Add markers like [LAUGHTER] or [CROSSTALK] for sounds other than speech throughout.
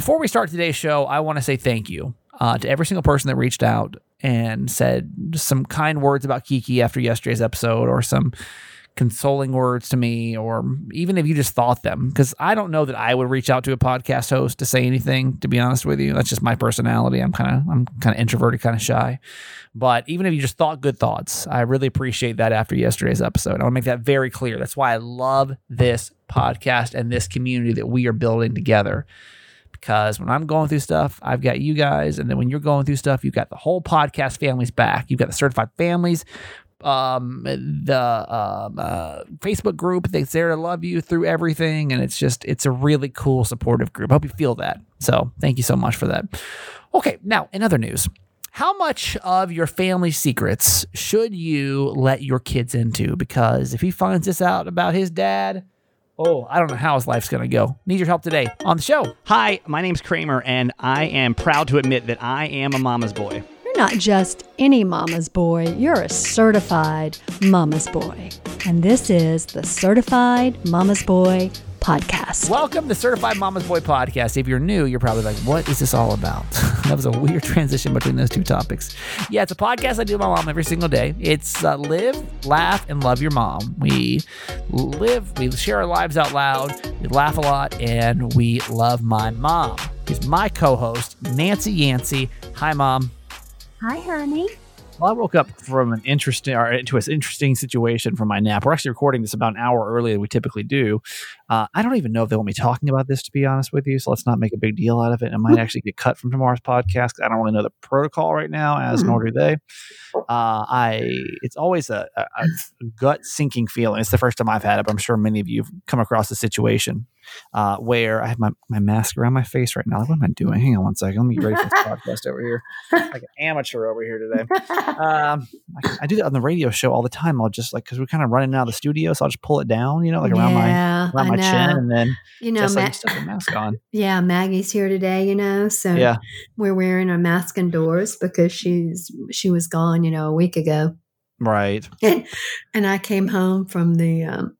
before we start today's show, I want to say thank you uh, to every single person that reached out and said some kind words about Kiki after yesterday's episode or some consoling words to me, or even if you just thought them, because I don't know that I would reach out to a podcast host to say anything. To be honest with you, that's just my personality. I'm kind of I'm kind of introverted, kind of shy. But even if you just thought good thoughts, I really appreciate that after yesterday's episode. I want to make that very clear. That's why I love this podcast and this community that we are building together because when I'm going through stuff, I've got you guys. And then when you're going through stuff, you've got the whole podcast families back. You've got the certified families, um, the um, uh, Facebook group that's there to love you through everything. And it's just, it's a really cool, supportive group. I hope you feel that. So thank you so much for that. Okay, now in other news. How much of your family secrets should you let your kids into? Because if he finds this out about his dad, Oh, I don't know how his life's going to go. Need your help today on the show. Hi, my name's Kramer, and I am proud to admit that I am a mama's boy. Not just any mama's boy, you're a certified mama's boy. And this is the Certified Mama's Boy podcast. Welcome to Certified Mama's Boy podcast. If you're new, you're probably like, what is this all about? [LAUGHS] that was a weird transition between those two topics. Yeah, it's a podcast I do with my mom every single day. It's uh, live, laugh, and love your mom. We live, we share our lives out loud, we laugh a lot, and we love my mom. She's my co host, Nancy Yancey. Hi, mom. Hi, honey. Well, I woke up from an interesting or into an interesting situation from my nap. We're actually recording this about an hour earlier than we typically do. Uh, I don't even know if they want me talking about this, to be honest with you. So let's not make a big deal out of it. It might [LAUGHS] actually get cut from tomorrow's podcast. I don't really know the protocol right now, as nor do they. Uh, I it's always a, a, a gut sinking feeling. It's the first time I've had it, but I'm sure many of you have come across the situation uh, where I have my, my mask around my face right now. Like, what am I doing? Hang on one second. Let me get ready for this [LAUGHS] podcast over here. [LAUGHS] Like an amateur over here today. [LAUGHS] Um, I, I, do that on the radio show all the time. I'll just like, cause we're kind of running out of the studio. So I'll just pull it down, you know, like around yeah, my, around my chin and then you know, just Ma- like stuff the mask on. Yeah, Maggie's here today, you know, so Yeah. we're wearing our mask indoors because she's she was gone, you know, a week ago. Right. And, and I came home from the um,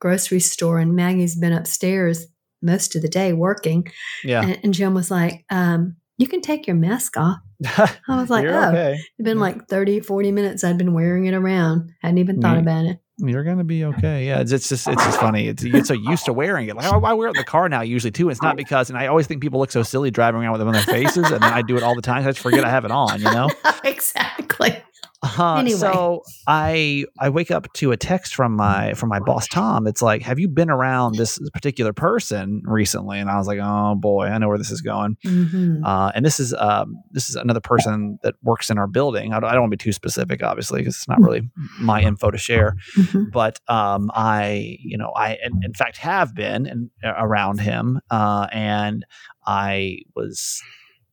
grocery store, and Maggie's been upstairs most of the day working. Yeah. And, and Jim was like, um, You can take your mask off. [LAUGHS] I was like, Oh, okay. it'd been like 30, 40 minutes. I'd been wearing it around. Hadn't even thought Yeah. about it. You're gonna be okay. Yeah, it's, it's just it's just funny. It's, you get so used to wearing it. Like oh, I wear it in the car now usually too. It's not [LAUGHS] because, and I always think people look so silly driving around with them on their faces, and then I do it all the time. I just forget I have it on. You know. [LAUGHS] exactly. Uh, Anyway. So I I wake up to a text from my from my boss Tom. It's like, "Have you been around this particular person recently?" And I was like, "Oh boy, I know where this is going." hmm Uh, and this is um, this is another person that works in our building. I don't, I don't want to be too specific, obviously, because it's not really my info to share. hmm But um, I, you know, I in, in fact have been in, around him, uh, and I was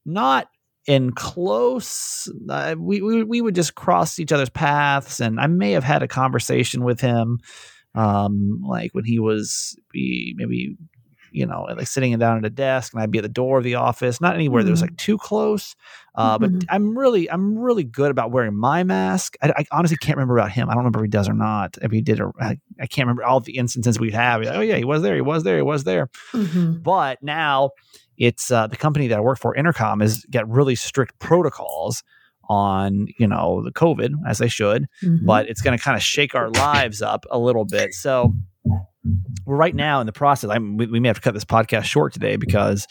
not in close. Uh, we, we we would just cross each other's paths, and I may have had a conversation with him, um, like when he was be maybe. You know, like sitting down at a desk, and I'd be at the door of the office. Not anywhere that was like too close, uh, but Mhm. I'm really, I'm really good about wearing my mask. I, I honestly can't remember about him. I don't remember if he does or not. If he did, or I, I can't remember all the instances we'd have. Like, oh yeah, he was there. He was there. He was there. hmm But now it's uh, the company that I work for, Entercom, has got really strict protocols on you know the COVID as they should, Mm-hmm. but it's going to kind of shake our lives up a little bit. So we're right now in the process. I'm, we, we may have to cut this podcast short today because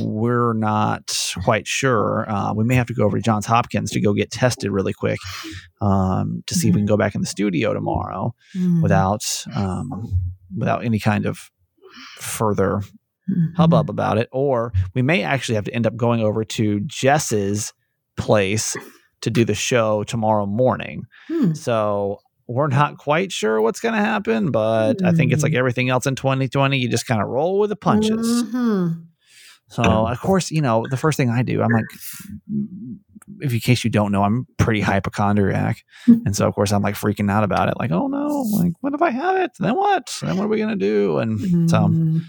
we're not quite sure. Uh, we may have to go over to Johns Hopkins to go get tested really quick um, to see if we can go back in the studio tomorrow Mm-hmm. without um, without any kind of further Hubbub about it, or we may actually have to end up going over to Jess's place to do the show tomorrow morning. Hmm. So we're not quite sure what's going to happen, but I think it's Hmm. like everything else in 2020. You just kind of roll with the punches. Mhm. So of course, you know, the first thing I do, I'm like, if in case you don't know, I'm pretty hypochondriac, and so of course I'm like freaking out about it. Like, oh no, like what if I have it? Then what? Then what are we gonna do? And so Mhm.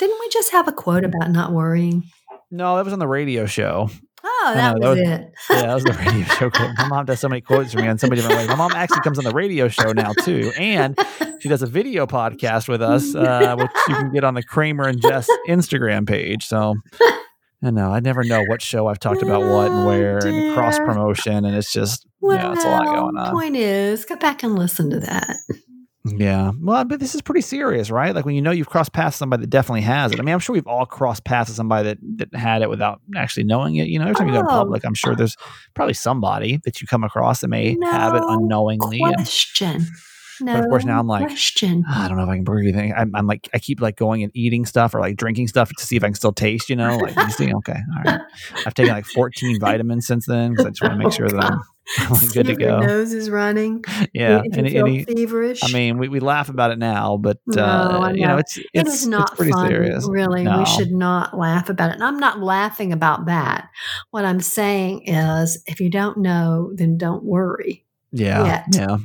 Didn't we just have a quote about not worrying? no, that was on the radio show. Oh, that know, was, that it. [LAUGHS] Yeah, that was the radio show. quote. My mom does so many quotes for me on so many different ways. My mom actually comes on the radio show now too, and she does a video podcast with us, [LAUGHS] uh, which you can get on the Kramer and Jess Instagram page. So I know I never know what show I've talked about what and Oh, where and cross promotion, and it's just yeah, it's a lot going on. The point is, go back and listen to that. Yeah. Well, but this is pretty serious, right? Like when you know you've crossed paths with somebody that definitely has it. I mean, I'm sure we've all crossed paths with somebody that, that had it without actually knowing it. You know, every time you go in Oh. public, I'm sure there's probably somebody that you come across that may have it No unknowingly. And No of course, now I'm like, question. I don't know if I can breathe anything. I'm, I'm like, I keep like going and eating stuff or like drinking stuff to see if I can still taste, you know, like, see, okay, all right. [LAUGHS] I've taken like 14 vitamins since then because I just want to make sure that I'm, [LAUGHS] I'm like, good to go. nose is running. Yeah. If you And, feel and feverish. I mean, we, we laugh about it now, but No, uh, you know, it's it it's, not it's pretty fun, serious. really. No. We should not laugh about it. And I'm not laughing about that. What I'm saying is, if you don't know, then don't worry. Yeah, yet. yeah,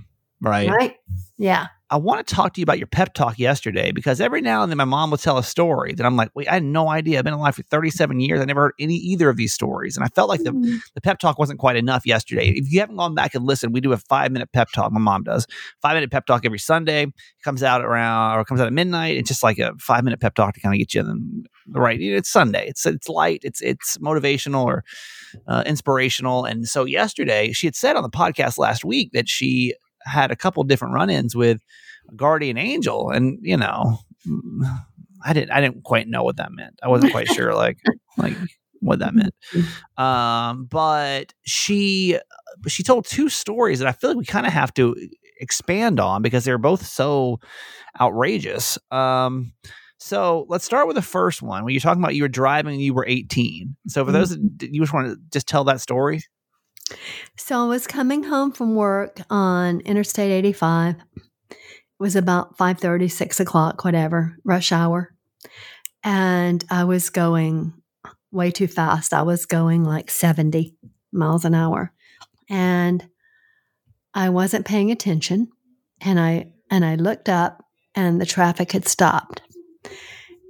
right. Right? Yeah. I want to talk to you about your pep talk yesterday because every now and then my mom will tell a story that I'm like, wait, I had no idea. I've been alive for 37 years. I never heard any either of these stories, and I felt like the Mm. the pep talk wasn't quite enough yesterday. If you haven't gone back and listened, we do a five minute pep talk. My mom does five minute pep talk every Sunday. It comes out around or comes out at midnight. It's just like a five minute pep talk to kind of get you in the right. It's Sunday. It's it's light. It's it's motivational or uh, inspirational. And so yesterday, she had said on the podcast last week that she had a couple different run ins with a guardian angel, and you know. I didn't. I didn't quite know what that meant. I wasn't quite sure, like, like what that meant. Um, but she she told two stories that I feel like we kind of have to expand on because they're both so outrageous. Um, so let's start with the first one. When you're talking about you were driving and you were 18. So for those that you just want to just tell that story. So I was coming home from work on Interstate 85. It was about 5.30, 6 o'clock, whatever, rush hour. And I was going way too fast. I was going like 70 miles an hour. And I wasn't paying attention. And I and I looked up and the traffic had stopped.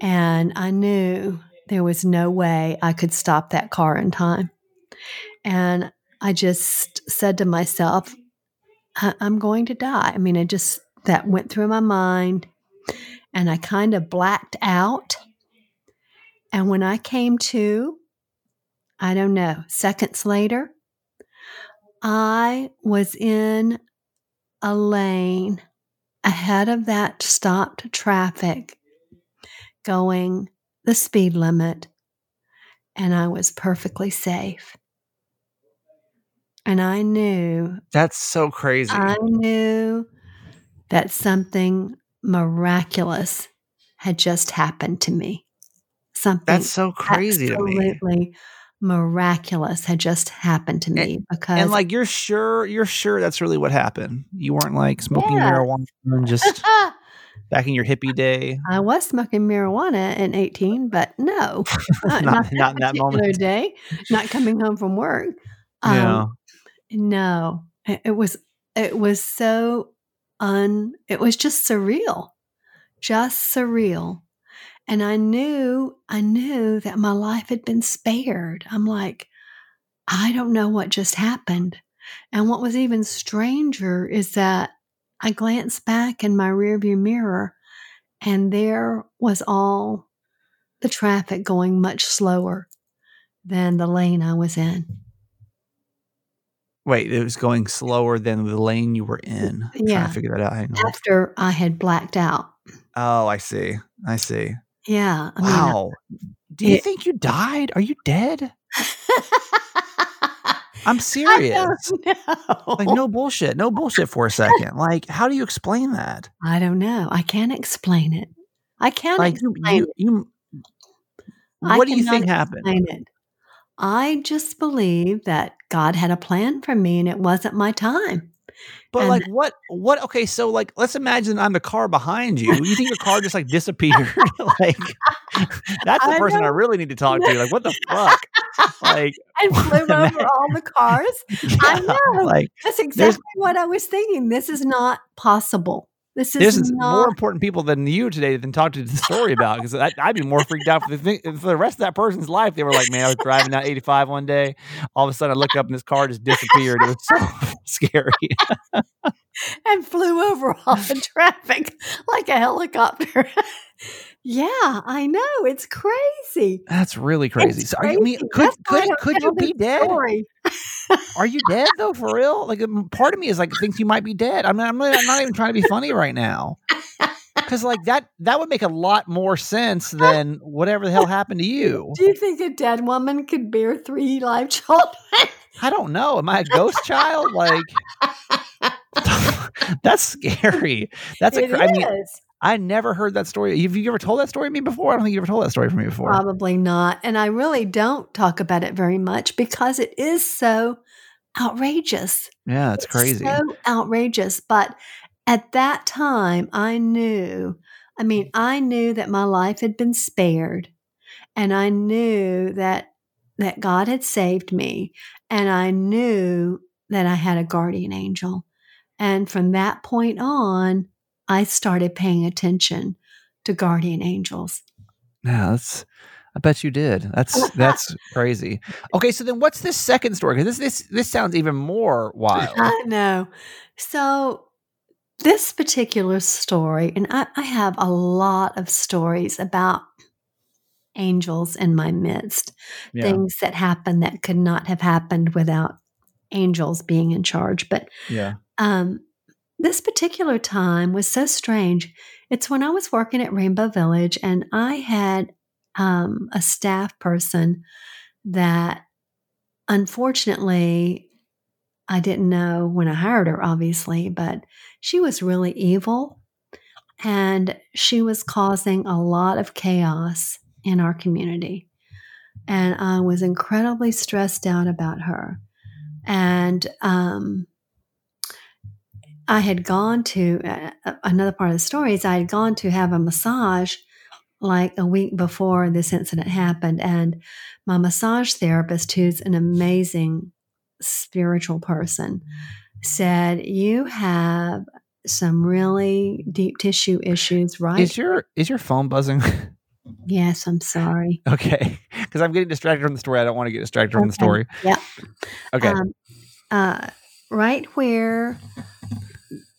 And I knew there was no way I could stop that car in time. And I just said to myself, I- I'm going to die. I mean, it just, that went through my mind and I kind of blacked out. And when I came to, I don't know, seconds later, I was in a lane ahead of that stopped traffic going the speed limit, and I was perfectly safe. And I knew, That's so crazy. I knew that something miraculous had just happened to me. Something That's so crazy to me. absolutely miraculous had just happened to me because And like you're sure you're sure that's really what happened. You weren't like smoking Yeah. marijuana and just [LAUGHS] back in your hippie day. I was smoking marijuana at 18, but no, [LAUGHS] not, Not- not in that particular moment. day, not coming home from work. Um, yeah. No, it, was it was so un. It was just surreal, just surreal, and I knew I knew that my life had been spared. I'm like, I don't know what just happened, and what was even stranger is that I glanced back in my rearview mirror, and there was all the traffic going much slower than the lane I was in. Wait, it was going slower than the lane you were in. I'm trying Yeah. to figure that out. Hang on. after I had blacked out. Oh, I see. I see. Yeah. I mean, Wow. Do you it- think you died? Are you dead? [LAUGHS] I'm serious. Like no bullshit. No bullshit for a second. Like how do you explain that? I don't know. I can't explain it. I can't Like explain you, you I what do you think happened? it. I just believe that God had a plan for me and it wasn't my time. But And- like what what okay, so like let's imagine I'm the car behind you. You think your car just like disappeared? [LAUGHS] [LAUGHS] like [LAUGHS] that's the I person I really need to talk to. Like what the fuck? Like And flew over all the cars. I know. Like That's exactly what I was thinking. This is not possible. This is there's more not. important people than you today than talk to the [LAUGHS] story about because I'd be more freaked out for the, thing, for the rest of that person's life. They were like, man, I was driving down 85 one day. All of a sudden, I looked up and this car just disappeared. It was so [LAUGHS] scary. [LAUGHS] and flew over all the traffic like a helicopter. yeah, I know. It's crazy. That's really crazy. It's so, are you, I mean, crazy. could That's could could you be dead? story. Are you dead though, for real? Like, um, part of me is like thinks you might be dead. I mean, I'm, I'm not even trying to be funny right now, [LAUGHS] because like that that would make a lot more sense than whatever the hell happened to you. [LAUGHS] Do you think a dead woman could bear three live children? [LAUGHS] I don't know. Am I a ghost child? Like, that's scary. That's a. It cr- I mean. I never heard that story. Have you ever told that story to me before? I don't think you ever told that story for me before. Probably not. And I really don't talk about it very much because it is so outrageous. yeah, it's crazy. So outrageous. But at that time, I knew, I mean, I knew that my life had been spared. And I knew that that God had saved me. And I knew that I had a guardian angel. And from that point on, I started paying attention to guardian angels. Yeah, that's. I bet you did. That's [LAUGHS] that's crazy. Okay, so then what's this second story? Because this this this sounds even more wild. I know. So, this particular story, and I, I have a lot of stories about angels in my midst, Yeah. things that happened that could not have happened without angels being in charge. But Yeah. um, this particular time was so strange. It's when I was working at Rainbow Village, and I had um, a staff person that unfortunately I didn't know when I hired her, obviously, but she was really evil and she was causing a lot of chaos in our community. And I was incredibly stressed out about her. And um, I had gone to uh, another part of the story is I had gone to have a massage like a week before this incident happened. And my massage therapist, who's an amazing spiritual person, said, You have some really deep tissue issues, right? Is your is your phone buzzing? [LAUGHS] yes, I'm sorry. okay, because I'm getting distracted from the story. I don't want to get distracted from the story. Yeah. Okay. Um, uh, right where,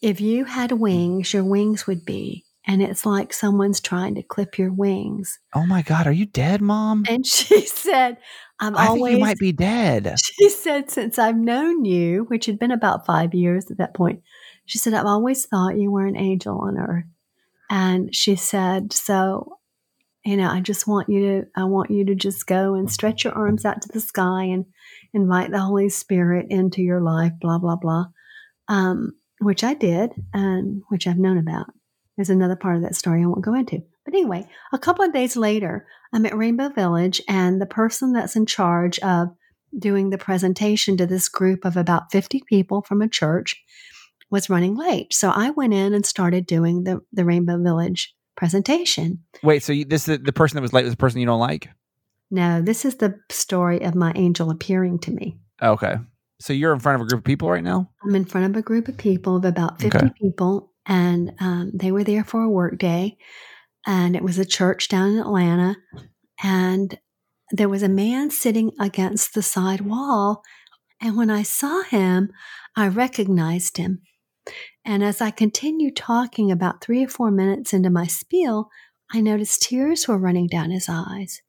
if you had wings, your wings would be. And it's like someone's trying to clip your wings. oh my God, are you dead, Mom? And she [LAUGHS] said, I'm I always. think you might be dead. [LAUGHS] She said, since I've known you, which had been about five years at that point, she said, I've always thought you were an angel on earth. And she said, so, you know, I just want you to, I want you to just go and stretch your arms out to the sky and invite the Holy Spirit into your life, blah, blah, blah. Um, which I did and which I've known about. There's another part of that story I won't go into. But anyway, a couple of days later, I'm at Rainbow Village, and the person that's in charge of doing the presentation to this group of about 50 people from a church was running late. So I went in and started doing the, the Rainbow Village presentation. Wait, so you, this the, the person that was late was the person you don't like? No, this is the story of my angel appearing to me. Okay, so you're in front of a group of people right now. I'm in front of a group of people of about 50 Okay. people, and um, they were there for a work day. And it was a church down in Atlanta. And there was a man sitting against the side wall. And when I saw him, I recognized him. And as I continued talking about three or four minutes into my spiel, I noticed tears were running down his eyes.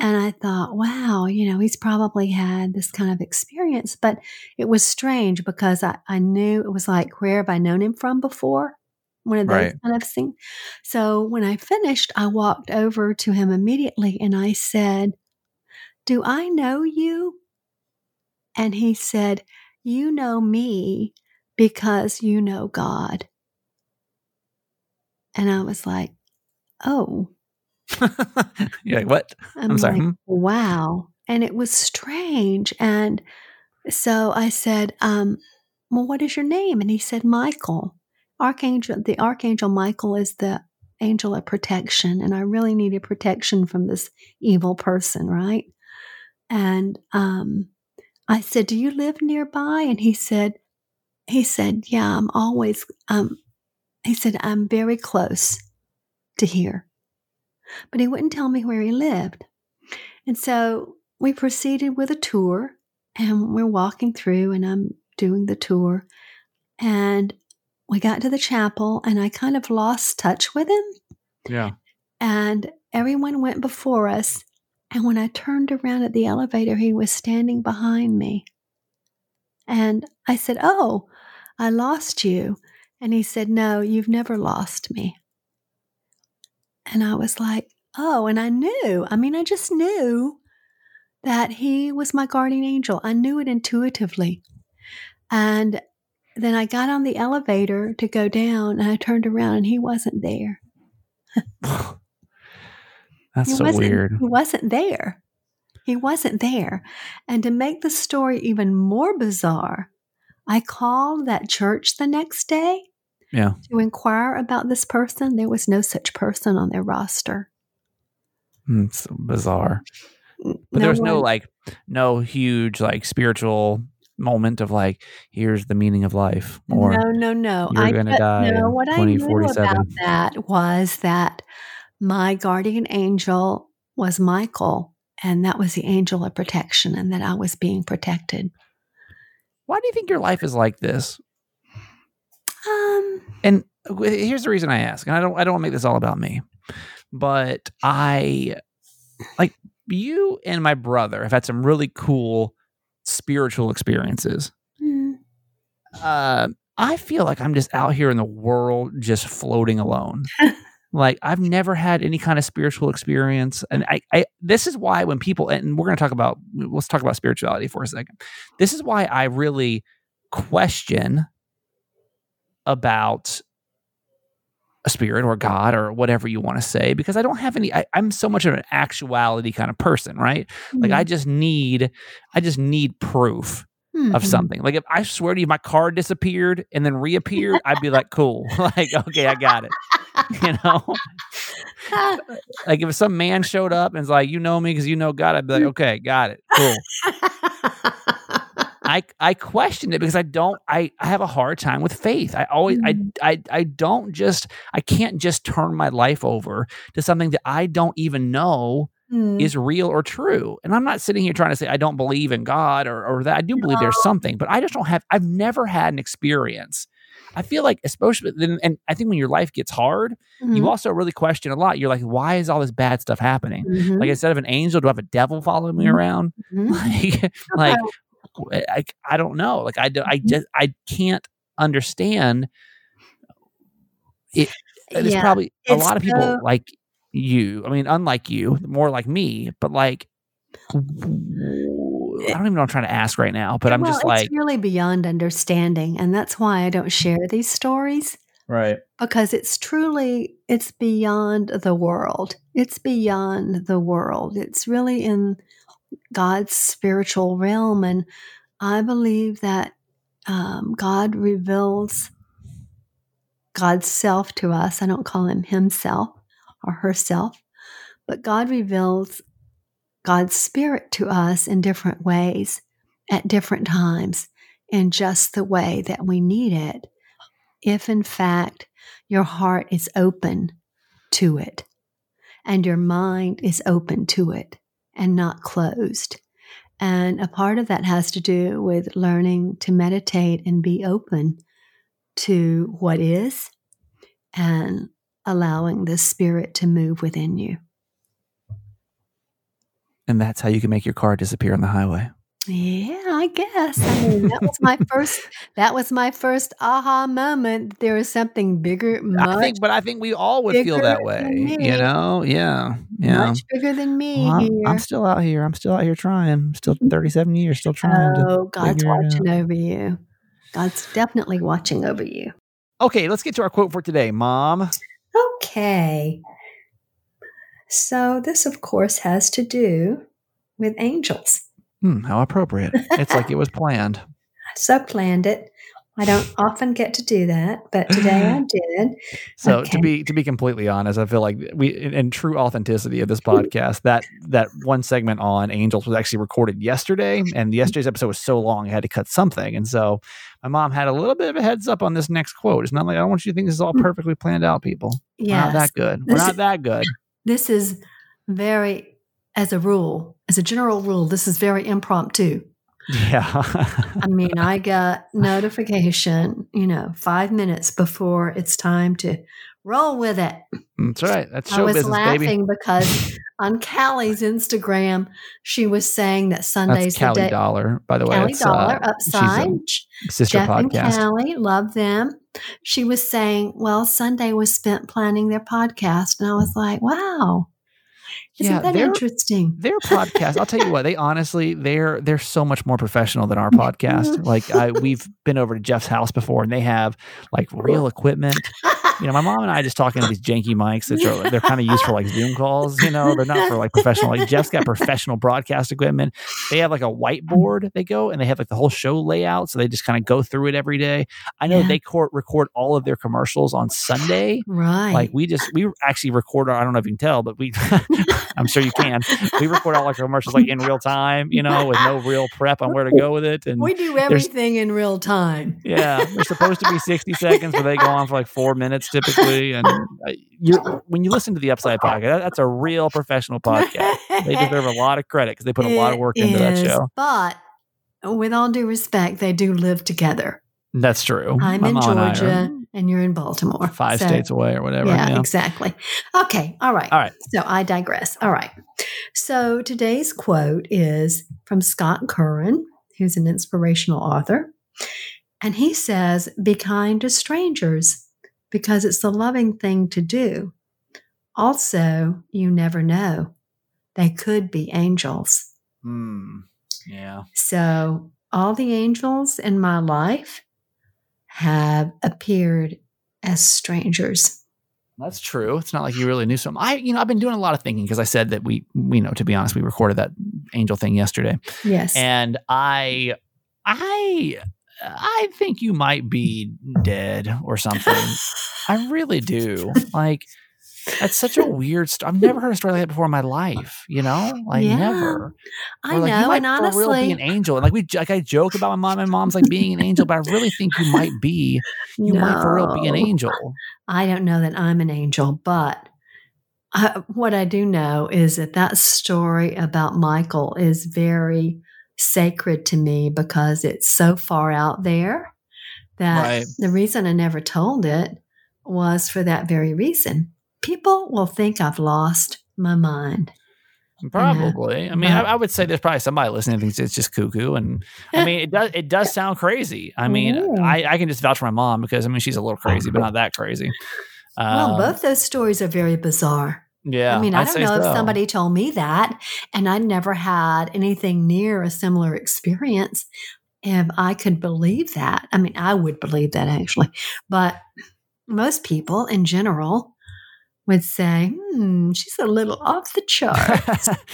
And I thought, wow, you know, he's probably had this kind of experience. But it was strange because I, I knew it was like, where have I known him from before? One of those Right. kind of things. So when I finished, I walked over to him immediately and I said, Do I know you? And he said, You know me because you know God. And I was like, Oh, [LAUGHS] you're like, what? I'm, I'm sorry, like, hmm? wow. And it was strange. And so I said, um, well, what is your name? And he said, Michael. Archangel, the Archangel Michael is the angel of protection. And I really needed protection from this evil person, right? And um, I said, Do you live nearby? And he said, he said, Yeah, I'm always um he said, I'm very close to here. But he wouldn't tell me where he lived. And so we proceeded with a tour and we're walking through and I'm doing the tour. And we got to the chapel, and I kind of lost touch with him. Yeah. And everyone went before us. And when I turned around at the elevator, he was standing behind me. And I said, Oh, I lost you. And he said, No, you've never lost me. And I was like, Oh, and I knew. I mean, I just knew that he was my guardian angel. I knew it intuitively. And then I got on the elevator to go down and I turned around and he wasn't there. [LAUGHS] That's He so weird. He wasn't there. He wasn't there. And to make the story even more bizarre, I called that church the next day Yeah. to inquire about this person. There was no such person on their roster. Mm, It's bizarre. But there was no like no huge like spiritual moment of like here's the meaning of life or no, no, no. you're I gonna die No, what I knew about that was that my guardian angel was Michael, and that was the angel of protection, and that I was being protected. why do you think your life is like this? Um, And here's the reason I ask. And I don't I don't want to make this all about me. But I like you and my brother have had some really cool spiritual experiences. mm, uh, I feel like I'm just out here in the world, just floating alone. [LAUGHS] like I've never had any kind of spiritual experience, and I, I this is why when people and we're going to talk about let's talk about spirituality for a second. This is why I really question about a spirit or God or whatever you want to say because I don't have any. I, I'm so much of an actuality kind of person, right? Like I just need, I just need proof of mhm. something. Like if I swear to you, my car disappeared and then reappeared, I'd be like, cool. [LAUGHS] like, okay, I got it. [LAUGHS] You know, [LAUGHS] like if some man showed up and was like, you know me because you know God, I'd be like, okay, got it. Cool. I I question it because I don't I, I have a hard time with faith. I always I, I I don't just I can't just turn my life over to something that I don't even know Mm. is real or true. And I'm not sitting here trying to say I don't believe in God or, or that. I do believe there's something, but I just don't have, I've never had an experience. I feel like, especially, then, and I think when your life gets hard, you Mhm. also really question a lot. You're like, why is all this bad stuff happening? Mhm. Like, instead of an angel, do I have a devil following me Mhm. around? [LAUGHS] Mhm. Like, [LAUGHS] like, Eh, I, I don't know. Like, I, do, I mm-hmm. just, I can't understand. It, there's Yeah, probably a it's lot of people so- like you. I mean, unlike you, more like me, but like, I eh don't even know what I'm trying to ask right now, but eh, I'm well, just like, it's really beyond understanding, and that's why I don't share these stories right. because it's truly it's beyond the world. It's beyond the world. It's really in God's spiritual realm, and I believe that um, God reveals God's self to us. I don't call him himself or herself, but God reveals God's spirit to us in different ways at different times in just the way that we need it. If in fact your heart is open to it and your mind is open to it and not closed. And a part of that has to do with learning to meditate and be open to what is and allowing the spirit to move within you. And that's how you can make your car disappear on the highway. Yeah, I guess. I mean, that was my first. That was my first aha moment. There is something bigger, I think, but I think we all would feel that way. You know? Yeah. Yeah. much bigger than me Well, I'm. I'm still out here. I'm still out here trying. Still [LAUGHS] 37 years, still trying to. oh, God's watching over you. God's definitely watching over you. Okay, let's get to our quote for today, Mom. Okay. So this, of course, has to do with angels. Hmm, how appropriate. It's like it was planned. [LAUGHS] I so planned it. I don't often get to do that, but today I [LAUGHS] did. So Okay. to be to be completely honest, I feel like we in, in true authenticity of this podcast, that that one segment on angels was actually recorded yesterday, and yesterday's episode was so long I had to cut something, and so my mom had a little bit of a heads up on this next quote. It's not like I don't want you to think this is all perfectly planned out, people. We're not that good. We're This- not that good. This is very, as a rule, as a general rule, this is very impromptu. Yeah. I mean, I got notification, you know, five minutes before it's time to roll with it. That's right. That's show I was business, laughing baby. because on Callie's Instagram, she was saying that That's Sunday's the Callie day. Dollar, by the way. Callie Dollar, uh, Upside, sister Jeff and. Callie, love them. She was saying, well, Sunday was spent planning their podcast. And I was like, wow, isn't Yeah, that they're- interesting? their podcast i'll tell you what they honestly they're they're so much more professional than our [LAUGHS] podcast like I, we've been over to jeff's house before and they have like real [LAUGHS] equipment you know my mom and i just talking to these janky mics that are they're kind of used for like zoom calls you know they're not for like professional like jeff's got professional broadcast equipment they have like a whiteboard they go and they have like the whole show layout so they just kind of go through it every day i know Yeah. they court, record all of their commercials on sunday right. like we just we actually record our, I don't know if you can tell, but we [LAUGHS] I'm sure you can. We record all our commercials like in real time, you know, with no real prep on where to go with it. And we do everything in real time. yeah, they're supposed to be 60 seconds, but they go on for like four minutes typically. And uh, you when you listen to the Upside podcast, that- that's a real professional podcast. They [LAUGHS] deserve a lot of credit because they put a lot of work into that show. But with all due respect, they do live together. That's true. I'm My in mom and I are Georgia and you're in Baltimore. five So- states away or whatever. Yeah, Yeah. exactly. Okay. All right. All right. So I digress. All right. So today's quote is from Scott Curran, who's an inspirational author. And he says, Be kind to strangers because it's the loving thing to do. Also, you never know. They could be angels. Hmm. Yeah. So, all the angels in my life have appeared as strangers. That's true. It's not like you really knew something. I, you know, I've been doing a lot of thinking because I said that we, you know, to be honest, we recorded that angel thing yesterday, Yes. and I, I, I think you might be dead or something. [LAUGHS] I really do. Like, that's such a weird. St- I've never heard a story like that before in my life. You know, like Yeah. never. I like, know, and for real be an angel, and like we, like I joke about my mom and mom's like being an angel, but I really think you might be. You might for real be an angel. I don't know that I'm an angel, but I, what I do know is that that story about Michael is very sacred to me because it's so far out there that Right. the reason I never told it was for that very reason. People will think I've lost my mind. Probably. I mean, I, I would say there's probably somebody listening thinks it's just cuckoo, and I mean, it does. It does sound crazy. I mean, Yeah. I, I can just vouch for my mom because I mean, she's a little crazy, but not that crazy. well, Um, both those stories are very bizarre. Yeah. I mean, I I'd don't say know if somebody told me that, and I never had anything near a similar experience. If I could believe that, I mean, I would believe that actually, but most people in general would say, "Hmm, she's a little off the chart."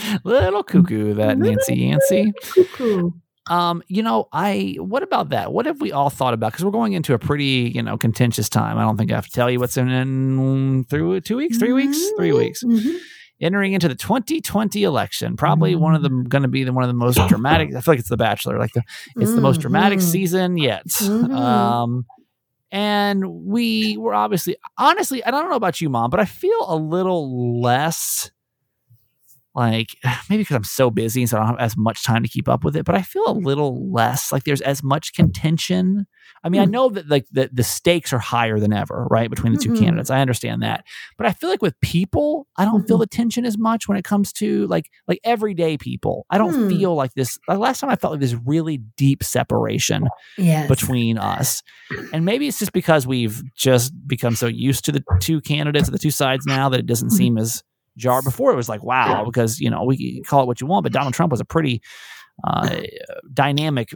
[LAUGHS] little cuckoo, that Nancy Yancey. Cuckoo. Um, you know, I what about that? What have we all thought about? Because we're going into a pretty, you know, contentious time. I don't think I have to tell you what's in, in through two weeks, three weeks, three weeks. Mhm. entering into the 2020 election. Probably one of Mm-hmm. them going to be the, one of the most dramatic. I feel like it's The Bachelor. Like the, it's the most dramatic Mhm. season yet. Mhm. Um, and we were obviously, honestly, I don't know about you, mom, but I feel a little less like [SIGHS] maybe because I'm so busy and so I don't have as much time to keep up with it, but I feel a little less like there's as much contention. I mean, I Hmm. know that like the, the stakes are higher than ever, right? Between the 2 Mhm. candidates. I understand that. But I feel like with people, I don't feel Mhm. the tension as much when it comes to like like everyday people. I don't Hmm. feel like this. Like last time I felt like this really deep separation Yes. between us. And maybe it's just because we've just become so used to the two candidates, the two sides now that it doesn't Mm-hmm. seem as jar. Before it was like, wow, because, you know, we call it what you want, but Donald Trump was a pretty uh, dynamic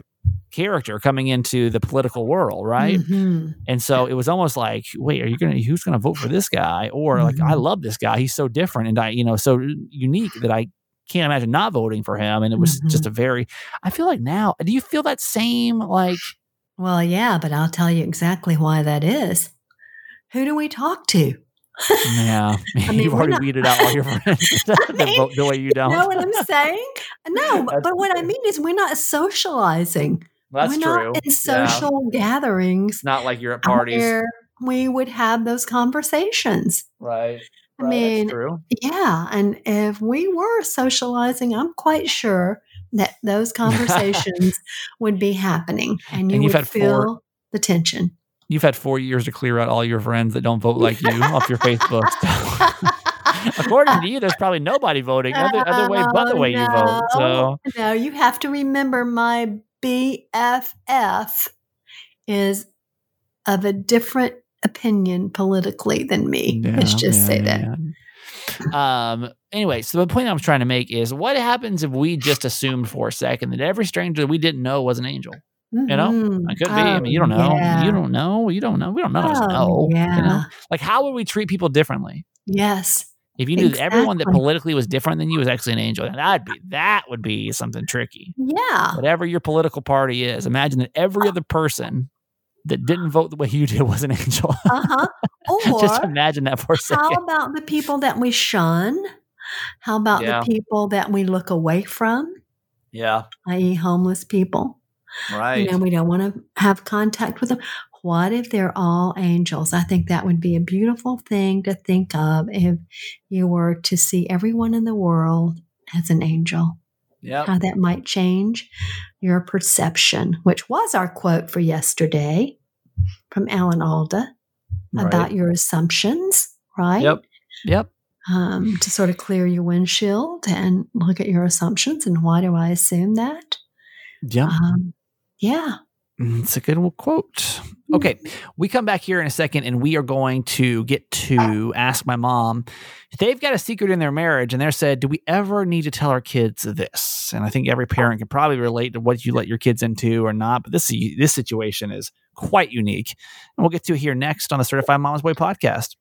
character coming into the political world, right? Mhm. And so it was almost like, wait, are you to, who's to vote for this guy? Or like, I Mhm. love this guy. He's so different and I, you know, so unique that I can't imagine not voting for him. And it was Mhm. just a very, I feel like now, do you feel that same, like, Well, yeah, but I'll tell you exactly why that is. Who do we talk to? Yeah, [LAUGHS] I [LAUGHS] mean, you've already not- weeded out all your [LAUGHS] friends that mean, vote the way you don't. know what I'm saying? No, but, That's but what I mean is we're not socializing. That's we're true. not in Yeah. social gatherings It's not like you're at parties, where we would have those conversations. right? I Right, mean, true. yeah, and if we were socializing, I'm quite sure that those conversations would be happening and you And would had four- feel the tension. You've had four years to clear out all your friends that don't vote like you [LAUGHS] off your Facebook. [LAUGHS] According to you, there's probably nobody voting other, other way but the Oh, way you vote. So no. No, you have to remember my BFF is of a different opinion politically than me. Let's just yeah, say yeah, that. yeah. Um. Anyway, so the point i'm trying to make is, what happens if we just assumed for a second that every stranger that we didn't know was an angel? You know. It could be. I mean, you don't Oh, know. yeah. You don't know. You don't know. We don't know. Oh, know. yeah. You know, like how would we treat people differently? Yes. If you knew that everyone that politically was different than you was actually an angel, that'd be that would be something tricky. Yeah. Whatever your political party is, imagine that every other person that didn't vote the way you did was an angel. Uh huh. [LAUGHS] Just imagine that for a second. how about the people that we shun? How about Yeah. the people that we look away from, yeah, i.e., homeless people? Right. You know, we don't want to have contact with them. What if they're all angels? I think that would be a beautiful thing to think of if you were to see everyone in the world as an angel. Yeah. How that might change your perception, which was our quote for yesterday from Alan Alda about your assumptions, right? Yep. Yep. Um, to sort of clear your windshield and look at your assumptions and why do I assume that? Yeah. Um, yeah. Mm, It's a good quote. Okay, we come back here in a second and we are going to get to ask my mom. They've got a secret in their marriage and they're said, Do we ever need to tell our kids this? And I think every parent can probably relate to what you let your kids into or not. But this this situation is quite unique. And we'll get to it here next on the Certified Mama's Boy podcast.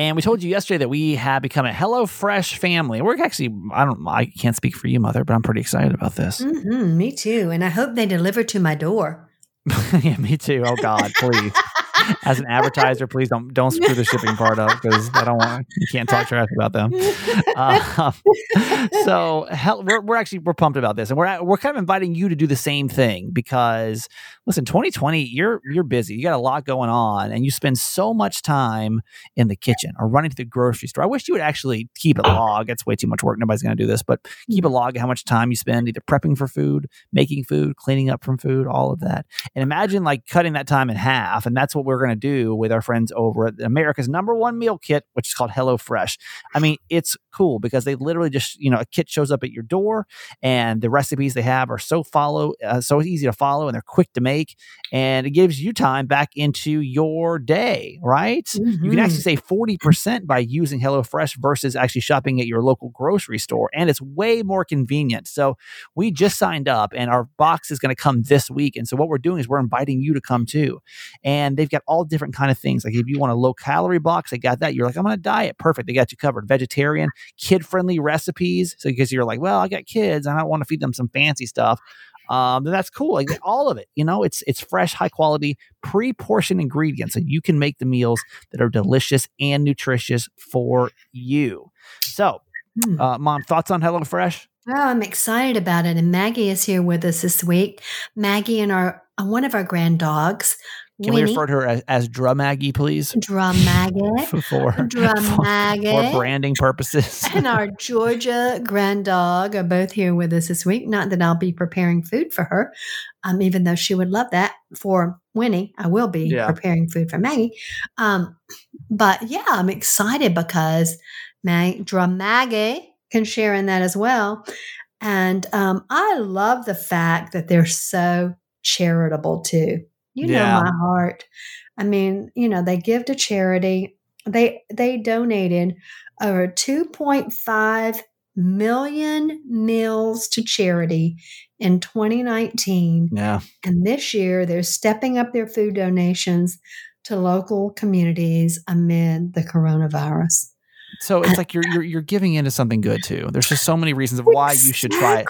And we told you yesterday that we have become a Hello Fresh family. We're actually, I don't, I can't speak for you, mother, but I'm pretty excited about this. hmm me too. And I hope they deliver to my door. [LAUGHS] yeah, me too. Oh God, please. [LAUGHS] As an advertiser, please don't don't screw the shipping part up because I don't want you can't talk trash about them. Um, [LAUGHS] so hell, we're we're actually we're pumped about this, and we're we're kind of inviting you to do the same thing because listen, 2020, you're you're busy, you got a lot going on, and you spend so much time in the kitchen or running to the grocery store. I wish you would actually keep a log. It's way too much work. Nobody's going to do this, but keep a log of how much time you spend either prepping for food, making food, cleaning up from food, all of that. And imagine like cutting that time in half. And that's what we're going to do with our friends over at America's number one meal kit, which is called HelloFresh. I mean, it's cool because they literally just, you know, a kit shows up at your door and the recipes they have are so follow, uh, so easy to follow and they're quick to make. And it gives you time back into your day, right? You can actually save 40% by using HelloFresh versus actually shopping at your local grocery store. And it's way more convenient. So we just signed up and our box is going to come this week. And so what we're doing is we're inviting you to come too. And they've got all different kind of things. Like if you want a low calorie box, they got that. You're like, I'm on a diet. Perfect. They got you covered. Vegetarian, kid friendly recipes. So because you're like, well, I got kids. And I don't want to feed them some fancy stuff. Um, then that's cool. Like all of it, you know, it's it's fresh, high quality, pre-portioned ingredients, and you can make the meals that are delicious and nutritious for you. So, Hmm. uh, mom, thoughts on HelloFresh? Oh, I'm excited about it. And Maggie is here with us this week. Maggie and our uh, one of our grand dogs, Can we refer to her as, as Drum Maggie, please? Drum Maggie, [LAUGHS] [LAUGHS] For, for, for, branding purposes. [LAUGHS] and our Georgia grand dog are both here with us this week. Not that I'll be preparing food for her, um, even though she would love that. For Winnie, I will be Yeah. preparing food for Maggie. Um, but yeah, I'm excited because Mag- Drum Maggie can share in that as well. And um, I love the fact that they're so charitable too. You know my heart. I mean, you know, they give to charity. They they donated uh, over 2.5 million meals to charity in 2019. yeah. And this year they're stepping up their food donations to local communities amid the coronavirus. So it's like you're, you're you're giving into something good too. There's just so many reasons of why you should try it.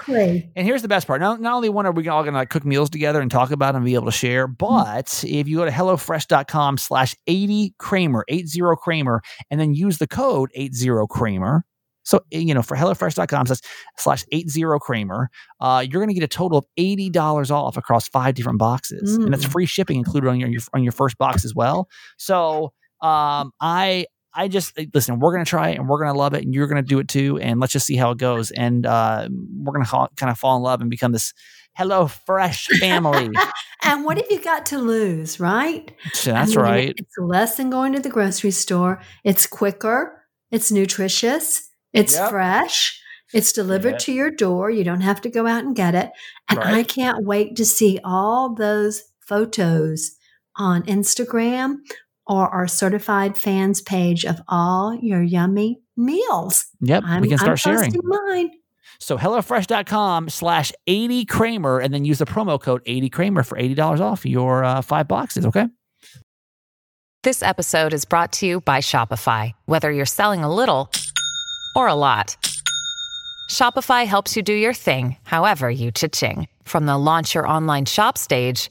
And here's the best part. Not, not only one are we all going to like cook meals together and talk about them and be able to share, Mm. but if you go to HelloFresh.com slash 80 Kramer, 80 Kramer, and then use the code 80 Kramer. So, you know, for HelloFresh.com slash, slash 80 Kramer, uh, you're going to get a total of $80 off across five different boxes. And that's Mm. free shipping included on your, your, on your first box as well. So, um, I I just listen. We're gonna try it, and we're gonna love it, and you're gonna do it too. And let's just see how it goes. And uh, we're gonna ha- kind of fall in love and become this Hello Fresh [LAUGHS] family. and what have you got to lose, right? That's I mean, right. It's less than going to the grocery store. It's quicker. It's nutritious. It's Yep. fresh. It's delivered Yeah. to your door. You don't have to go out and get it. And I can't wait to see all those photos on Instagram or our certified fans page of all your yummy meals. Yep, I'm, we can start I'm sharing. mine. So HelloFresh.com slash 80 Kramer and then use the promo code 80 Kramer for $80 off your uh, five boxes. Okay. This episode is brought to you by Shopify. Whether you're selling a little or a lot, Shopify helps you do your thing, however you cha-ching. From the launch your online shop stage,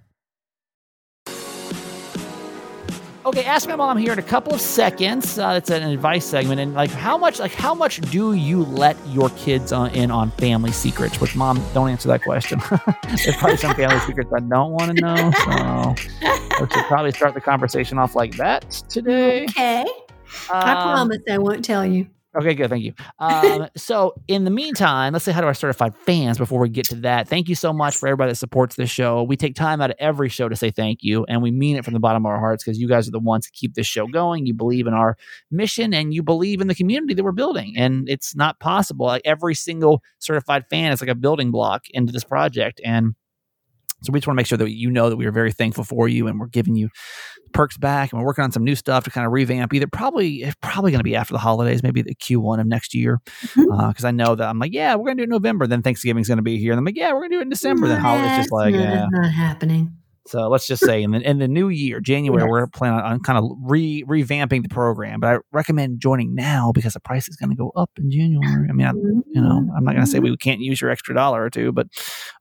Okay, ask my mom here in a couple of seconds. Uh, it's an advice segment, and like how much, like how much do you let your kids on, in on family secrets? Which mom, don't answer that question. [LAUGHS] There's probably some family [LAUGHS] secrets I don't want to know, so we should probably start the conversation off like that today. Okay. I Um, promise I won't tell you. Okay, good. Thank you. Um, so, in the meantime, let's say hi to our certified fans before we get to that. Thank you so much for everybody that supports this show. We take time out of every show to say thank you, and we mean it from the bottom of our hearts because you guys are the ones that keep this show going. You believe in our mission and you believe in the community that we're building. And it's not possible. Like every single certified fan is like a building block into this project. And so we just want to make sure that you know that we are very thankful for you and we're giving you perks back and we're working on some new stuff to kind of revamp either probably probably going to be after the holidays maybe the q1 of next year mm-hmm. uh, because i know that i'm like yeah we're going to do it in november then thanksgiving's going to be here and i'm like yeah we're going to do it in december then holidays just like not, yeah not happening. so let's just say in the, in the new year january Yes. we're planning on, kind of re revamping the program but i recommend joining now because the price is going to go up in january i mean I, you know mm-hmm. i'm not going to say we can't use your extra dollar or two but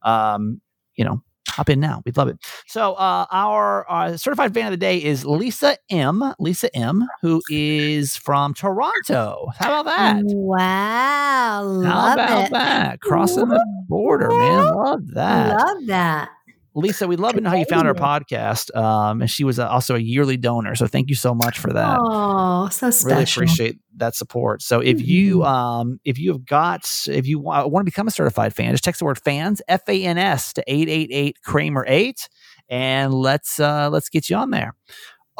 um you know hop in now. We'd love it. So uh our uh, certified fan of the day is lisa m lisa m who is from toronto. How about that? Wow. how Love about it. that? Crossing the border man. Love that. Love that. Lisa we'd love to know how you found our podcast um and she was uh, also a yearly donor so thank you so much for that. Oh, so special. really appreciate that support. So if you um if you have got if you wa- want to become a certified fan just text the word fans f-a-n-s to 888 kramer 8 and let's uh let's get you on there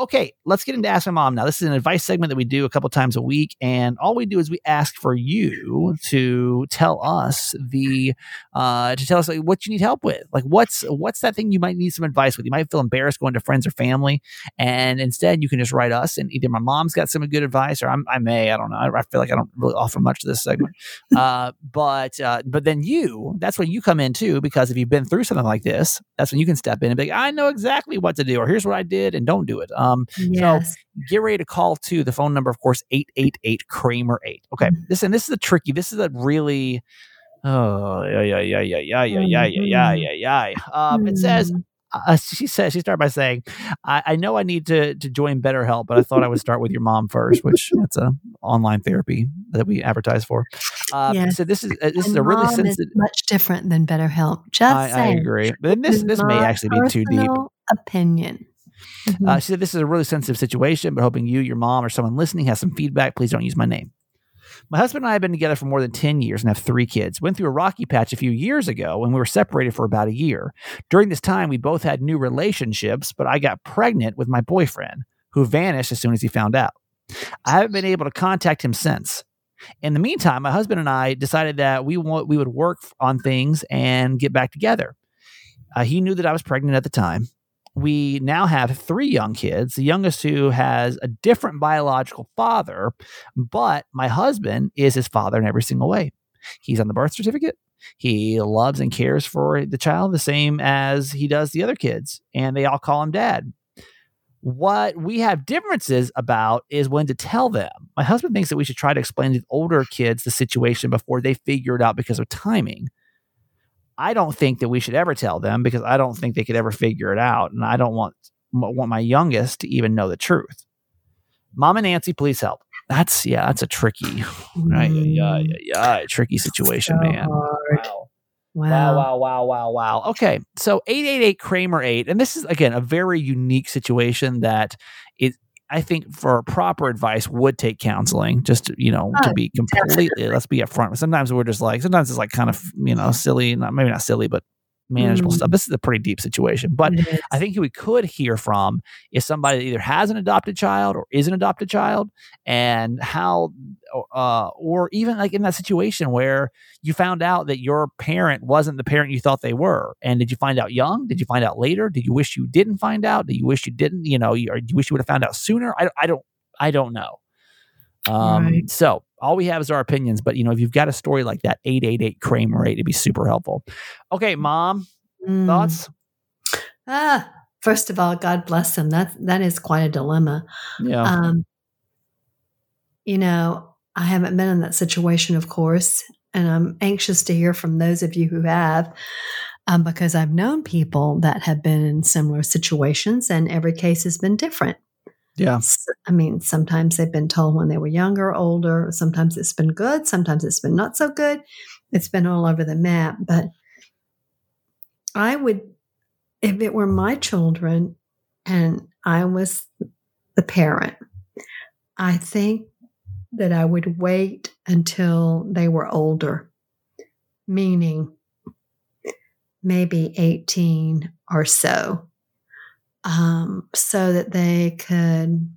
okay let's get into ask my mom now this is an advice segment that we do a couple times a week and all we do is we ask for you to tell us the uh to tell us like what you need help with like what's what's that thing you might need some advice with you might feel embarrassed going to friends or family and instead, you can just write us, and either my mom's got some good advice, or I'm, I may, I don't know. I, I feel like I don't really offer much to this segment. [LAUGHS] uh, but uh, but then you, that's when you come in too, because if you've been through something like this, that's when you can step in and be like, I know exactly what to do, or here's what I did, and don't do it. Um, Yes. get ready to call to the phone number, of course, eight eight eight Kramer eight. Okay, this and this is a tricky. This is a really. Oh yeah yeah yeah yeah yeah yeah yeah yeah yeah yeah yeah. Um, it says Mm. uh, she says she started by saying, I, "I know I need to to join BetterHelp, but I thought I would start with your mom first, which that's a online therapy that we advertise for." Uh, Yes. So this is uh, this is a really sensitive. much different than BetterHelp. Just I, I agree, but then this this may actually be too deep. Opinion. Mhm. Uh, she said this is a really sensitive situation, but hoping you, your mom, or someone listening has some feedback. Please don't use my name. My husband and I have been together for more than 10 years and have three kids. Went through a rocky patch a few years ago when we were separated for about a year. During this time, we both had new relationships, but I got pregnant with my boyfriend, who vanished as soon as he found out. I haven't been able to contact him since. In the meantime, my husband and I decided that we want, we would work on things and get back together. Uh, he knew that I was pregnant at the time. We now have three young kids, the youngest who has a different biological father, but my husband is his father in every single way. He's on the birth certificate. He loves and cares for the child the same as he does the other kids, and they all call him dad. What we have differences about is when to tell them. My husband thinks that we should try to explain to the older kids the situation before they figure it out because of timing. I don't think that we should ever tell them because I don't think they could ever figure it out, and I don't want want my youngest to even know the truth. Mom and Nancy, please help. That's yeah, that's a tricky, right? Yeah, yeah, mm. yeah, tricky situation, So man. Wow. Wow. Wow, wow, wow, wow, wow. Okay. So 888 Kramer 8. And this is, again, a very unique situation that it, I think for proper advice would take counseling just you know, to Oh, be completely, let's be upfront. Sometimes we're just like, sometimes it's like kind of, you know, silly, not maybe not silly, but manageable Mm. stuff. This is a pretty deep situation. But I think who we could hear from is somebody that either has an adopted child or is an adopted child, and how, uh, or even like in that situation where you found out that your parent wasn't the parent you thought they were, and did you find out young? Did you find out later? Did you wish you didn't find out? Did you wish you didn't? You know, you, or do you wish you would have found out sooner? I, I don't, I don't know. Um, Right. so all we have is our opinions, but you know, if you've got a story like that, 888 Kramer 8, it'd be super helpful. Okay, mom, Mm. thoughts? Ah, first of all, God bless them. That that is quite a dilemma. Yeah. Um, you know, I haven't been in that situation, of course, and I'm anxious to hear from those of you who have, um, because I've known people that have been in similar situations, and every case has been different. Yeah. I mean, sometimes they've been told when they were younger, older. Sometimes it's been good. Sometimes it's been not so good. It's been all over the map. But I would, if it were my children and I was the parent, I think that I would wait until they were older, meaning maybe 18 or so um, so that they could,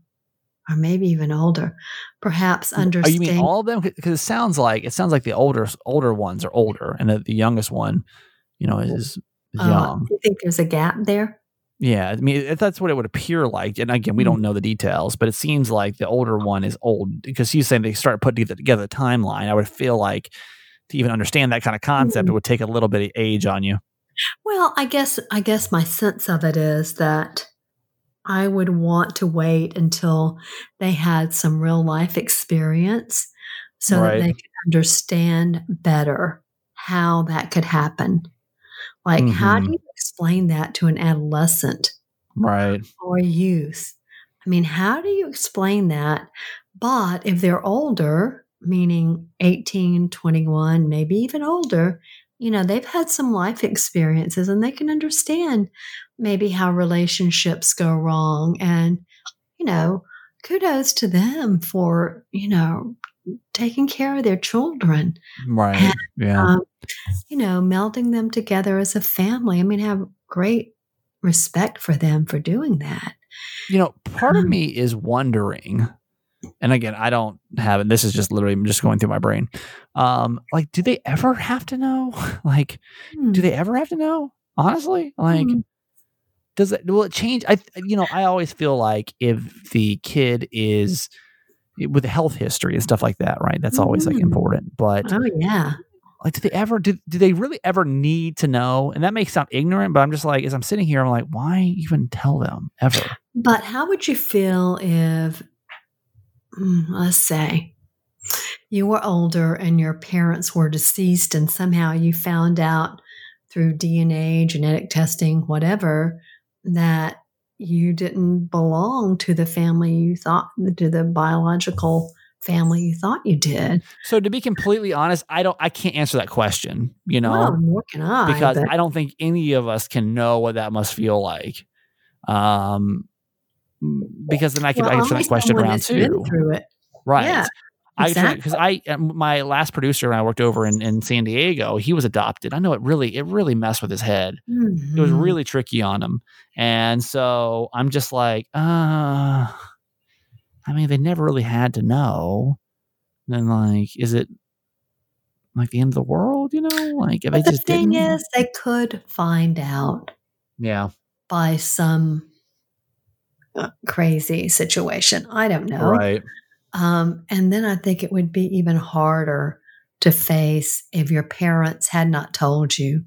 or maybe even older, perhaps Oh, understand. you mean all of them? Because it sounds like it sounds like the older older ones are older, and the, the youngest one, you know, is, is uh, young. you think there's a gap there? Yeah, I mean if that's what it would appear like. And again, we don't know the details, but it seems like the older one is old because he's saying they start putting together the timeline. I would feel like to even understand that kind of concept, it would take a little bit of age on you. Well, I guess I guess my sense of it is that I would want to wait until they had some real life experience so Right. that they could understand better how that could happen. Like how do Mhm. you explain that to an adolescent Right. or youth? I mean, how do you explain that? But if they're older, meaning 18, 21, maybe even older, you know, they've had some life experiences and they can understand maybe how relationships go wrong. And, you know, kudos to them for, you know, taking care of their children, Right. Yeah. um, you know, melding them together as a family. I mean, have great respect for them for doing that. You know, part of Um, me is wondering, and again, I don't have it. This is just literally just going through my brain. Um, like, do they ever have to know? [LAUGHS] like, do they ever have to know? Honestly, like, Hmm. does it will it change? I you know, I always feel like if the kid is with a health history and stuff like that, right? That's always like Mhm. important. But Oh yeah. like, do they ever do? Do they really ever need to know? And that may sound ignorant, but I'm just like, as I'm sitting here, I'm like, why even tell them ever? But how would you feel if, let's say, you were older and your parents were deceased, and somehow you found out through DNA, genetic testing, whatever, that you didn't belong to the family you thought, to the biological family you thought you did? So to be completely honest, I don't I can't answer that question, you know, well, nor can I. because but- I don't think any of us can know what that must feel like. Um because then I could well, I only that question around too. Right. Yeah, I because I um, my last producer when I worked over in, in San Diego, he was adopted. I know it really it really messed with his head. It was Mhm. really tricky on him. And so I'm just like, uh I mean, they never really had to know. Then like, is it like the end of the world, you know? Like if But they the just thing didn't? is, they could find out Yeah. by some uh, crazy situation. I don't know. Right. Um, and then I think it would be even harder to face if your parents had not told you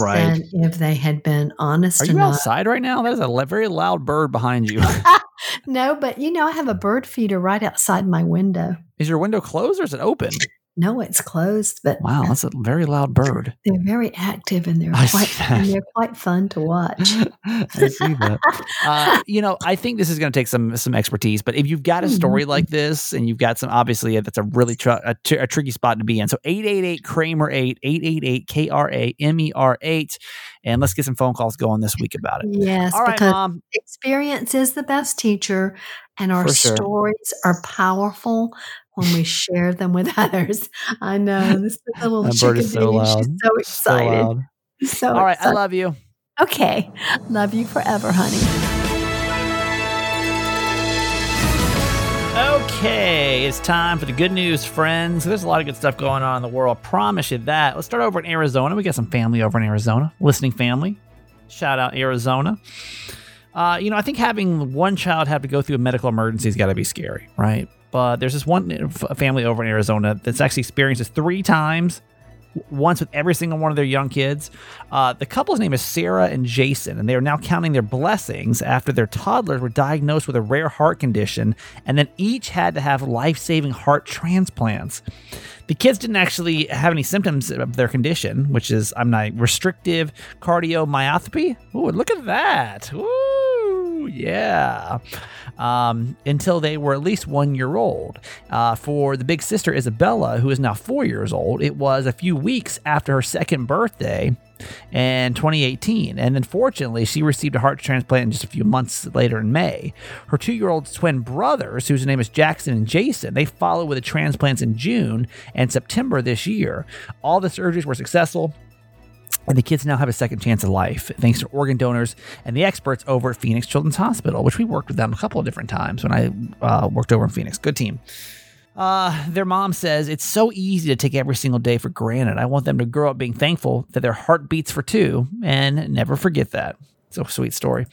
Right. than if they had been honest Are you enough. outside right now? That is a very loud bird behind you. [LAUGHS] no, but you know, I have a bird feeder right outside my window. is your window closed or is it open? No, it's closed, but Wow, that's a very loud bird. [LAUGHS] they're very active and they're I quite and they're [LAUGHS] quite fun to watch. [LAUGHS] I see that. Uh, you know, I think this is going to take some some expertise. But if you've got a story like this, and you've got some, obviously, that's a really tr- a, tr- a tricky spot to be in. So eight eight eight Kramer eight eight eight eight K R A M E R eight, and let's get some phone calls going this week about it. Yes, All right, because mom. experience is the best teacher, and our sure. stories are powerful when we share them with [LAUGHS] others. I know this is a little That bird is so chickadee. loud. She's so So excited. loud. So All right, I love you. Okay, love you forever, honey. Okay, it's time for the good news, friends. There's a lot of good stuff going on in the world. I Promise you that. Let's start over in Arizona. We got some family over in Arizona, listening family. Shout out Arizona. Uh, you know, I think having one child have to go through a medical emergency has got to be scary, right? But there's this one family over in Arizona that's actually experienced this three times, once with every single one of their young kids. Uh, the couple's name is Sarah and Jason, and they are now counting their blessings after their toddlers were diagnosed with a rare heart condition, and then each had to have life saving heart transplants. The kids didn't actually have any symptoms of their condition, which is I'm not restrictive cardiomyopathy. Ooh, look at that! Ooh, yeah. Um, until they were at least one year old. Uh, for the big sister Isabella, who is now four years old, it was a few weeks after her second birthday in 2018. And then fortunately, she received a heart transplant just a few months later in May. Her two year old twin brothers, whose name is Jackson and Jason, they followed with the transplants in June and September this year. All the surgeries were successful. And the kids now have a second chance of life thanks to organ donors and the experts over at Phoenix Children's Hospital, which we worked with them a couple of different times when I uh, worked over in Phoenix. Good team. Uh, their mom says it's so easy to take every single day for granted. I want them to grow up being thankful that their heart beats for two and never forget that. So sweet story.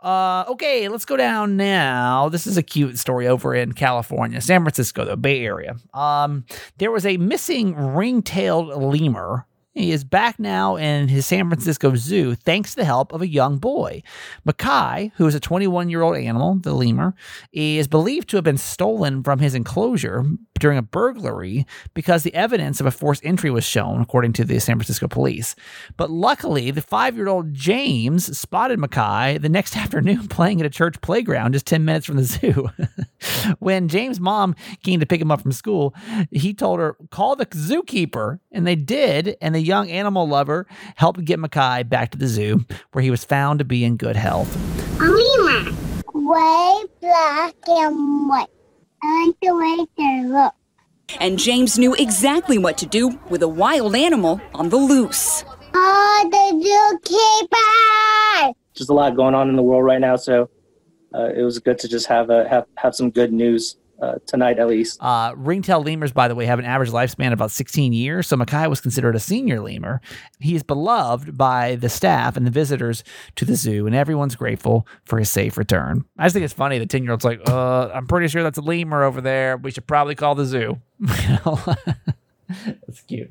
Uh, okay, let's go down now. This is a cute story over in California, San Francisco, the Bay Area. Um, there was a missing ring-tailed lemur he is back now in his San Francisco zoo thanks to the help of a young boy. Maki, who is a 21 year old animal, the lemur, is believed to have been stolen from his enclosure during a burglary because the evidence of a forced entry was shown, according to the San Francisco police. But luckily, the five year old James spotted Maki the next [LAUGHS] afternoon playing at a church playground just 10 minutes from the zoo. [LAUGHS] when James' mom came to pick him up from school, he told her, call the zookeeper. And they did. And the young animal lover helped get Maki back to the zoo, where he was found to be in good health. Lima. White, black, and white. I like the way they look. And James knew exactly what to do with a wild animal on the loose. Oh, the zookeeper! just a lot going on in the world right now. So uh, it was good to just have a have have some good news uh, tonight at least. Uh, ringtail lemurs, by the way, have an average lifespan of about 16 years. So Maki was considered a senior lemur. He is beloved by the staff and the visitors to the zoo, and everyone's grateful for his safe return. I just think it's funny. The 10 year old's like, uh, I'm pretty sure that's a lemur over there. We should probably call the zoo. [LAUGHS] [LAUGHS] [LAUGHS] That's cute.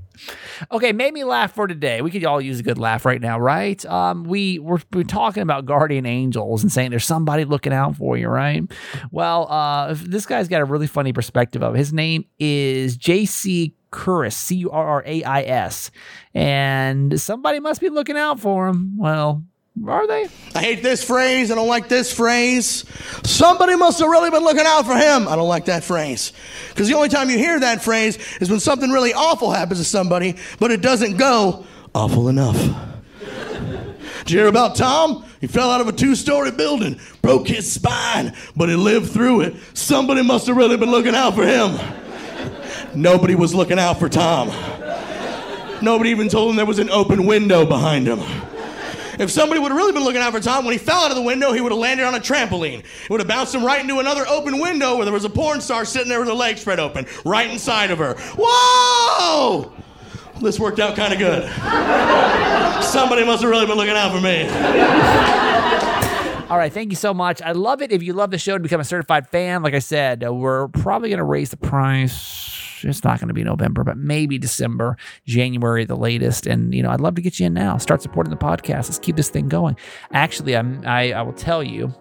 Okay, made me laugh for today. We could all use a good laugh right now, right? Um, we we're, we're talking about guardian angels and saying there's somebody looking out for you, right? Well, uh, this guy's got a really funny perspective of it. His name is J.C. Currais, C U R R A I S, and somebody must be looking out for him. Well, are they? I hate this phrase. I don't like this phrase. Somebody must have really been looking out for him. I don't like that phrase. Because the only time you hear that phrase is when something really awful happens to somebody, but it doesn't go awful enough. [LAUGHS] Did you hear about Tom? He fell out of a two story building, broke his spine, but he lived through it. Somebody must have really been looking out for him. Nobody was looking out for Tom. Nobody even told him there was an open window behind him. If somebody would have really been looking out for Tom, when he fell out of the window, he would have landed on a trampoline. It would have bounced him right into another open window where there was a porn star sitting there with her legs spread open, right inside of her. Whoa! This worked out kind of good. Somebody must have really been looking out for me. All right, thank you so much. I love it. If you love the show to become a certified fan, like I said, uh, we're probably going to raise the price. It's not going to be November, but maybe December, January, the latest. And you know, I'd love to get you in now. Start supporting the podcast. Let's keep this thing going. Actually, I'm, I I will tell you.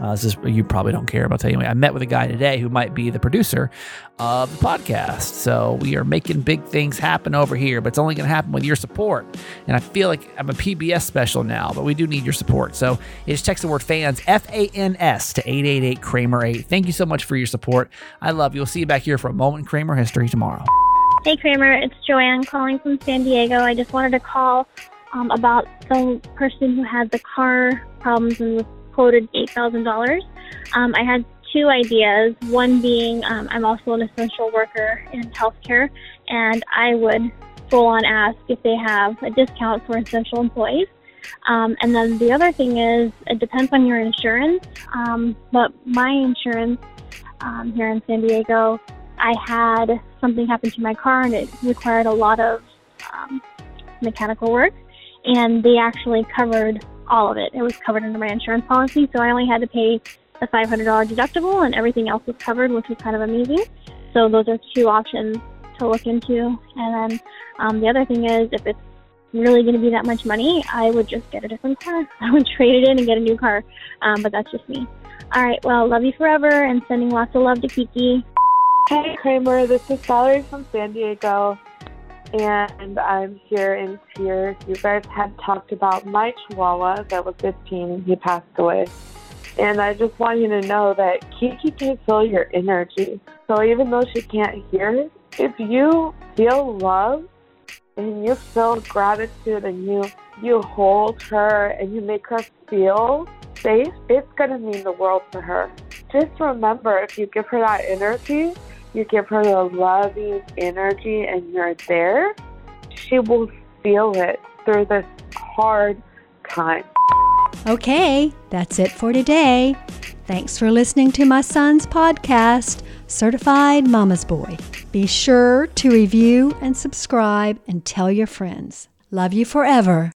Uh, this is you probably don't care, I'll tell you anyway. I met with a guy today who might be the producer of the podcast. So we are making big things happen over here, but it's only going to happen with your support. And I feel like I'm a PBS special now, but we do need your support. So just text the word fans, F A N S, to 888 Kramer 8. Thank you so much for your support. I love you. We'll see you back here for a moment in Kramer history tomorrow. Hey Kramer, it's Joanne calling from San Diego. I just wanted to call um, about the person who had the car problems and was quoted $8,000. Um, I had two ideas. One being um, I'm also an essential worker in healthcare, and I would full on ask if they have a discount for essential employees. Um, and then the other thing is it depends on your insurance. Um, but my insurance um, here in San Diego, I had something happen to my car and it required a lot of um, mechanical work, and they actually covered all of it. It was covered under my insurance policy, so I only had to pay the $500 deductible, and everything else was covered, which was kind of amazing. So those are two options to look into. And then um, the other thing is, if it's really going to be that much money, I would just get a different car. [LAUGHS] I would trade it in and get a new car. Um, but that's just me. All right. Well, love you forever, and sending lots of love to Kiki. Hey Kramer, this is Valerie from San Diego, and I'm here in tears. You guys had talked about my chihuahua that was 15. He passed away. And I just want you to know that Kiki can feel your energy. So even though she can't hear if you feel love and you feel gratitude and you you hold her and you make her feel safe, it's gonna mean the world to her. Just remember if you give her that energy, you give her the loving energy and you're there, she will feel it through this hard time. Okay, that's it for today. Thanks for listening to my son's podcast, Certified Mama's Boy. Be sure to review and subscribe and tell your friends. Love you forever.